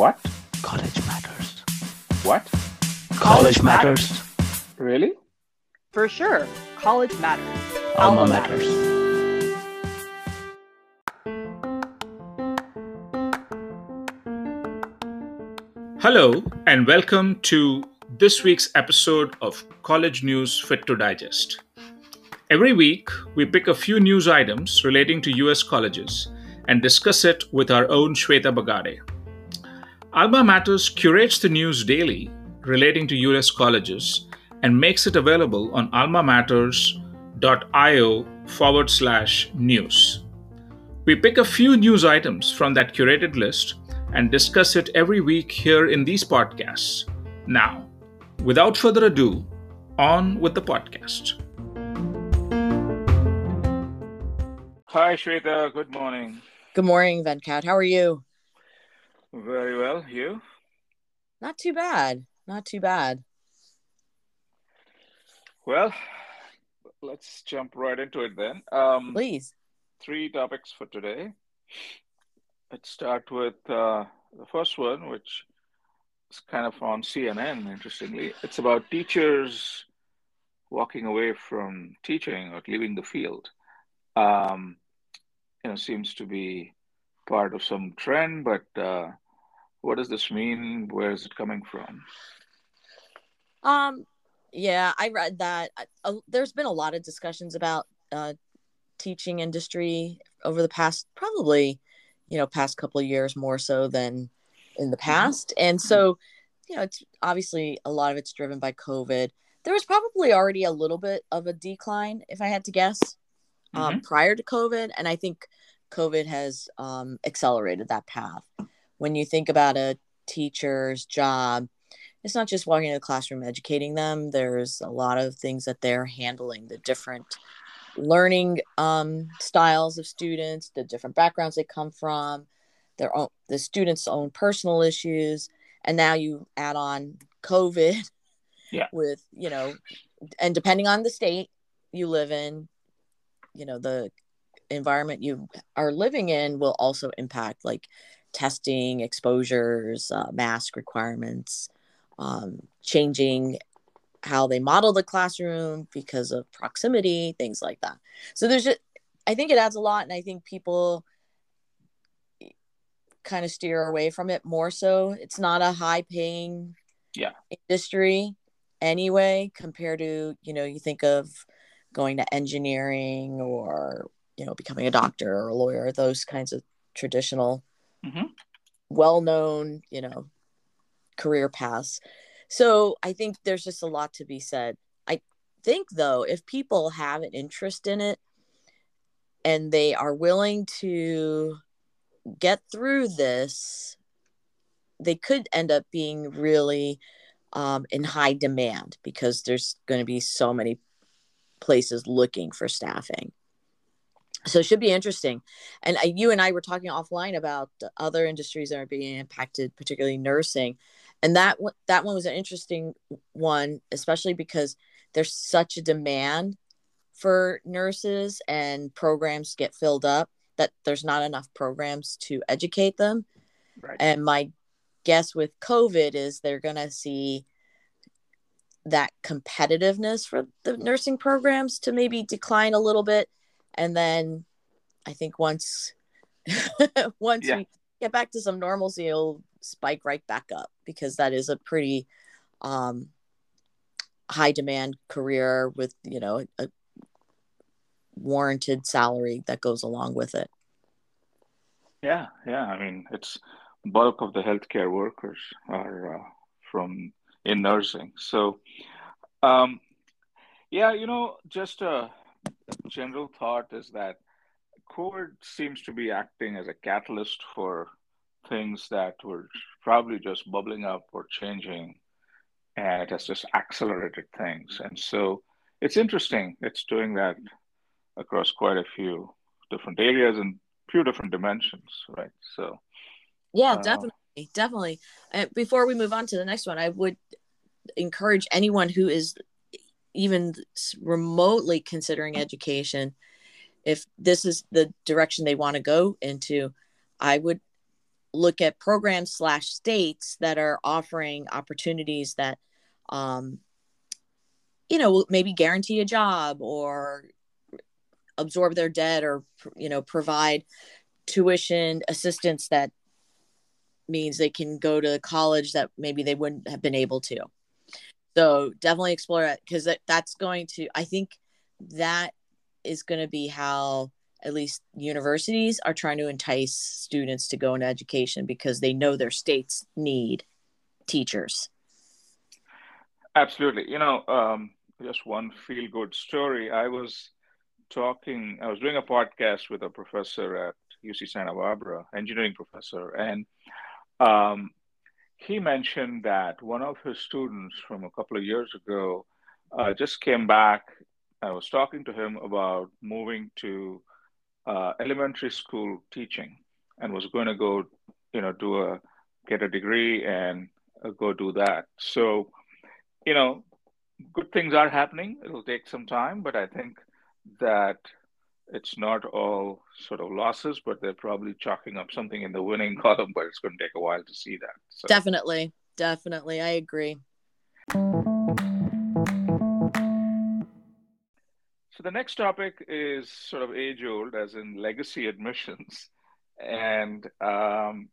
What? College matters. What? College matters. Really? For sure. College matters. Alma matters. Hello, and welcome to this week's episode of College News Fit to Digest. Every week, we pick a few news items relating to US colleges and discuss it with our own Shweta Bagade. Alma Matters curates the news daily relating to US colleges and makes it available on almamatters.io forward slash news. We pick a few news items from that curated list and discuss it every week here in these podcasts. Now, without further ado, on with the podcast. Hi, Shweta. Good morning. Good morning, Venkat. How are you? Very well. You? Not too bad. Not too bad. Well, let's jump right into it then. Um, Please. three topics for today. Let's start with uh, the first one, which is kind of on CNN, interestingly. It's about teachers walking away from teaching or leaving the field. Um, you know, seems to be part of some trend, but uh, what does this mean? Where is it coming from? Um, yeah, I read that. Uh, there's been a lot of discussions about uh, teaching industry over the past, probably, you know, past couple of years more so than in the past. And so, you know, it's obviously a lot of it's driven by COVID. There was probably already a little bit of a decline, if I had to guess, um, prior to COVID. And I think COVID has um, accelerated that path. When you think about a teacher's job, it's not just walking into the classroom educating them. There's a lot of things that they're handling, the different learning um, styles of students, the different backgrounds they come from, their own the students' own personal issues, and now you add on COVID, Yeah. with you know, and depending on the state you live in, you know the environment you are living in will also impact like testing, exposures, uh, mask requirements, um, changing how they model the classroom because of proximity, things like that. So there's just, I think it adds a lot, and I think people kind of steer away from it more so. It's not a high paying Yeah. industry anyway, compared to, you know, you think of going to engineering or, you know, becoming a doctor or a lawyer, those kinds of traditional Mhm. well known, you know, career paths. So I think there's just a lot to be said. I think, though, if people have an interest in it and they are willing to get through this, they could end up being really um, in high demand because there's going to be so many places looking for staffing so it should be interesting. And uh, you and i were talking offline about the other industries that are being impacted particularly nursing. And that one- that one was an interesting one especially because there's such a demand for nurses and programs get filled up that there's not enough programs to educate them. Right. and my guess with covid is they're going to see that competitiveness for the nursing programs to maybe decline a little bit and then i think once once Yeah. we get back to some normalcy it'll spike right back up because that is a pretty um high demand career with you know a warranted salary that goes along with it Yeah, yeah. I mean, it's bulk of the healthcare workers are uh, from in nursing. So, um, yeah, you know, just a general thought is that COVID seems to be acting as a catalyst for things that were probably just bubbling up or changing, and it has just accelerated things. And so, it's interesting. It's doing that across quite a few different areas and few different dimensions, right? So. Yeah, Uh, definitely, definitely. Uh, before we move on to the next one, I would encourage anyone who is even remotely considering education, if this is the direction they want to go into, I would look at programs slash states that are offering opportunities that um, you know maybe guarantee a job or absorb their debt or you know provide tuition assistance that means they can go to college that maybe they wouldn't have been able to so definitely explore it because that's going to i think that is going to be how at least universities are trying to entice students to go into education because they know their states need teachers. Absolutely. You know um, just one feel good story. I was talking i was doing a podcast with a professor at uc santa barbara engineering professor and um, he mentioned that one of his students from a couple of years ago uh, just came back. I was talking to him about moving to uh, elementary school teaching and was going to go, you know, do a get a degree and uh, go do that. So, you know, good things are happening. It'll take some time, but I think that it's not all sort of losses, but they're probably chalking up something in the winning column, but it's going to take a while to see that. So. Definitely. Definitely. I agree. So the next topic is sort of age old, as in legacy admissions. And um,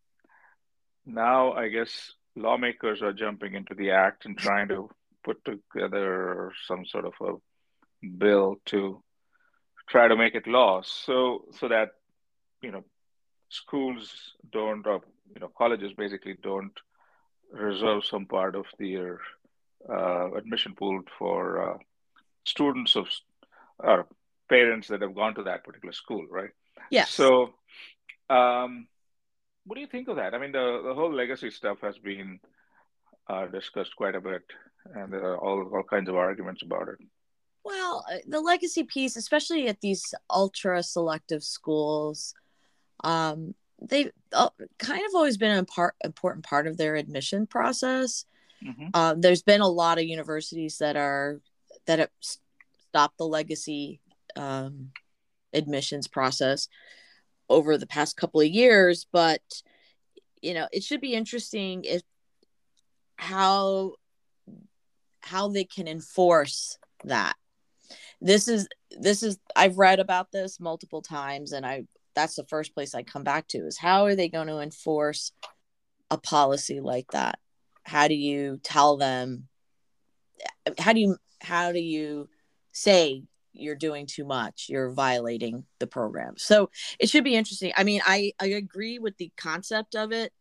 now I guess lawmakers are jumping into the act and trying to put together some sort of a bill to try to make it law so so that you know schools don't or you know colleges basically don't reserve some part of their uh, admission pool for uh, students of or parents that have gone to that particular school right? Yeah so um, what do you think of that? I mean the, the whole legacy stuff has been uh, discussed quite a bit and there are all, all kinds of arguments about it well, uh, the legacy piece, especially at these ultra selective schools, um, they've uh, kind of always been an part, important part of their admission process. Mm-hmm. Uh, there's been a lot of universities that are that have stopped the legacy um, admissions process over the past couple of years, but you know it should be interesting if how how they can enforce that this is this is I've read about this multiple times and I that's the first place I come back to is how are they going to enforce a policy like that? How do you tell them how do you how do you say you're doing too much you're violating the program so it should be interesting i mean i i agree with the concept of it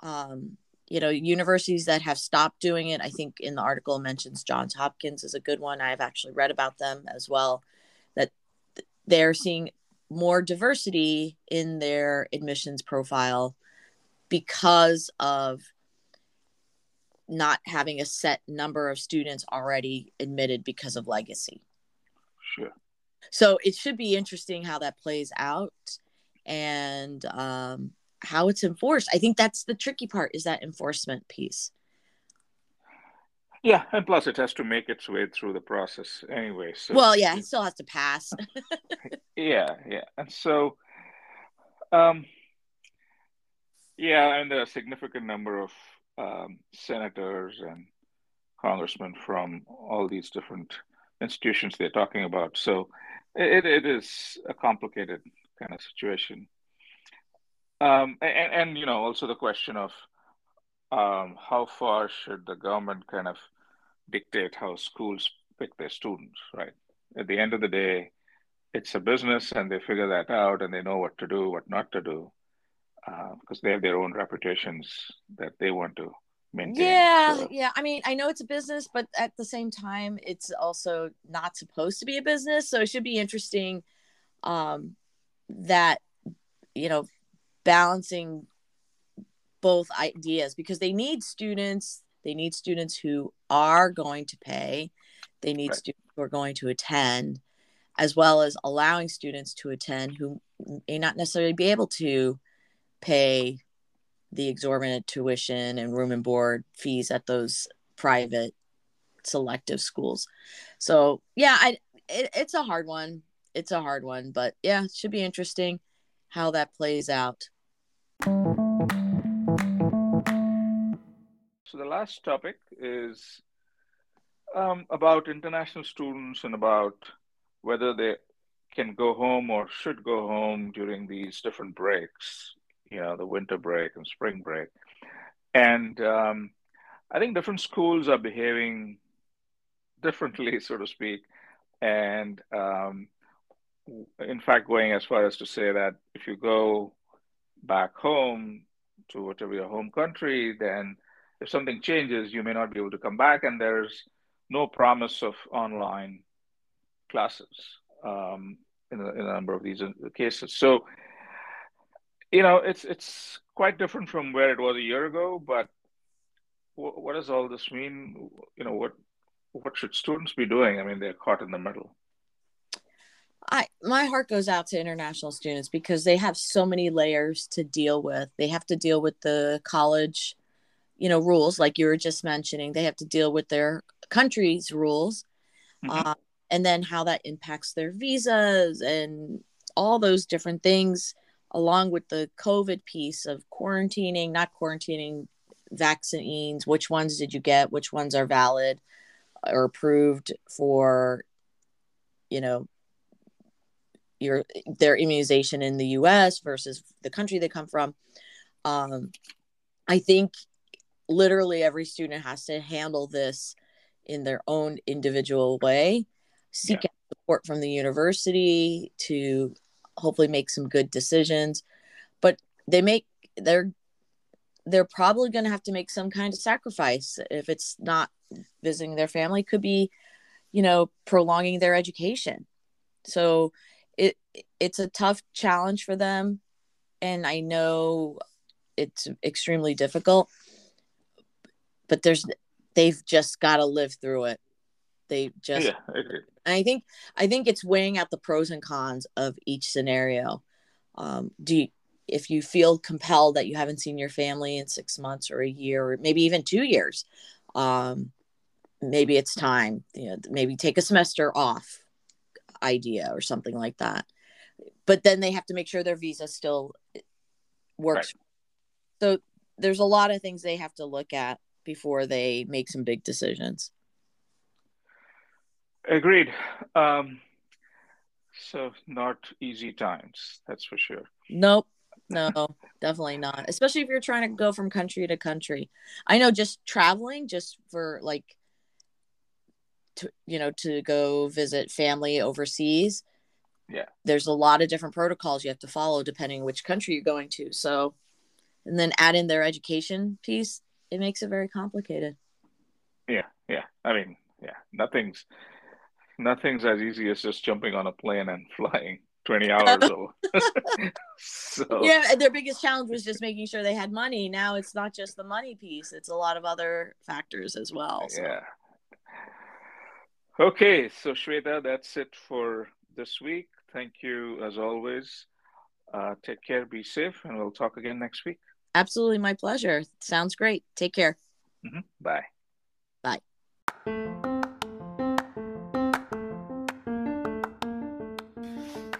um you know universities that have stopped doing it i think in the article mentions johns hopkins is a good one. I've actually read about them as well that they're seeing more diversity in their admissions profile because of not having a set number of students already admitted because of legacy. Sure. So it should be interesting how that plays out. And um, how it's enforced. I think that's the tricky part is that enforcement piece. Yeah, and plus it has to make its way through the process anyway. So well, yeah, it still has to pass. yeah, yeah, and so, um, yeah, and there are a significant number of um, senators and congressmen from all these different institutions they're talking about. So it, it is a complicated kind of situation. Um, and, and, you know, also the question of um, how far should the government kind of dictate how schools pick their students, right? At the end of the day, it's a business and they figure that out and they know what to do, what not to do, uh, because they have their own reputations that they want to maintain. Yeah, so. yeah. I mean, I know it's a business, but at the same time, it's also not supposed to be a business. So it should be interesting um, that, you know, balancing both ideas because they need students they need students who are going to pay they need right. students who are going to attend as well as allowing students to attend who may not necessarily be able to pay the exorbitant tuition and room and board fees at those private selective schools. So yeah I, it, it's a hard one. It's a hard one but yeah it should be interesting how that plays out last topic is um, about international students and about whether they can go home or should go home during these different breaks, you know, the winter break and spring break. And um, I think different schools are behaving differently, so to speak. And um, in fact, going as far as to say that if you go back home to whatever your home country, then if something changes, you may not be able to come back, and there's no promise of online classes um, in, a, in, a, number of these cases. So, you know, it's it's quite different from where it was a year ago. But w- what does all this mean? You know, what what should students be doing? I mean, they're caught in the middle. I my heart goes out to international students because they have so many layers to deal with. They have to deal with the college, you know, rules like you were just mentioning. They have to deal with their country's rules, mm-hmm. uh, and then how that impacts their visas and all those different things, along with the COVID piece of quarantining, not quarantining vaccines. Which ones did you get? Which ones are valid or approved for, you know, your their immunization in the US versus the country they come from. Um, I think literally every student has to handle this in their own individual way, seek yeah. support from the university to hopefully make some good decisions. But they make they're they're probably going to have to make some kind of sacrifice if it's not visiting their family could be you know prolonging their education so it it's a tough challenge for them and i know it's extremely difficult but there's they've just got to live through it. They just yeah, I, I think i think it's weighing out the pros and cons of each scenario. Um do you, if you feel compelled that you haven't seen your family in six months or a year or maybe even two years um maybe it's time you know maybe take a semester off idea or something like that. But then they have to make sure their visa still works. Right. so there's a lot of things they have to look at before they make some big decisions. Agreed. Um, so not easy times that's for sure. Nope. No definitely not. Especially if you're trying to go from country to country. I know just traveling just for like to you know to go visit family overseas yeah. there's a lot of different protocols you have to follow depending which country you're going to. So and then add in their education piece it makes it very complicated. Yeah yeah. I mean yeah nothing's nothing's as easy as just jumping on a plane and flying 20 hours so yeah their biggest challenge was just making sure they had money. Now it's not just the money piece it's a lot of other factors as well so. yeah Okay, so Shweta, that's it for this week. Thank you as always. Uh, take care, be safe, and we'll talk again next week. Absolutely, my pleasure. Sounds great. Take care. Mm-hmm. Bye. Bye.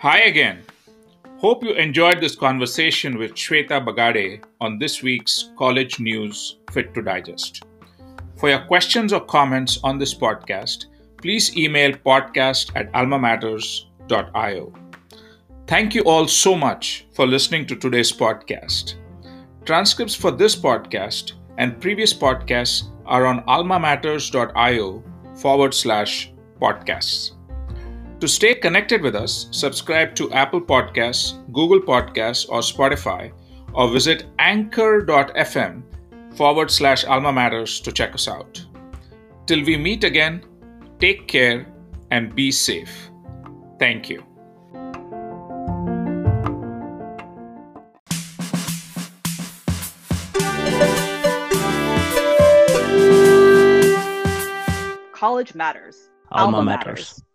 Hi again. Hope you enjoyed this conversation with Shweta Bagade on this week's College News Fit to Digest. For your questions or comments on this podcast, please email podcast at almamatters.io. Thank you all so much for listening to today's podcast. Transcripts for this podcast and previous podcasts are on almamatters.io forward slash podcasts. To stay connected with us, subscribe to Apple Podcasts, Google Podcasts, or Spotify, or visit anchor.fm forward slash alma matters to check us out. Till we meet again, Take care and be safe. Thank you. College matters. Alma, Alma matters. matters.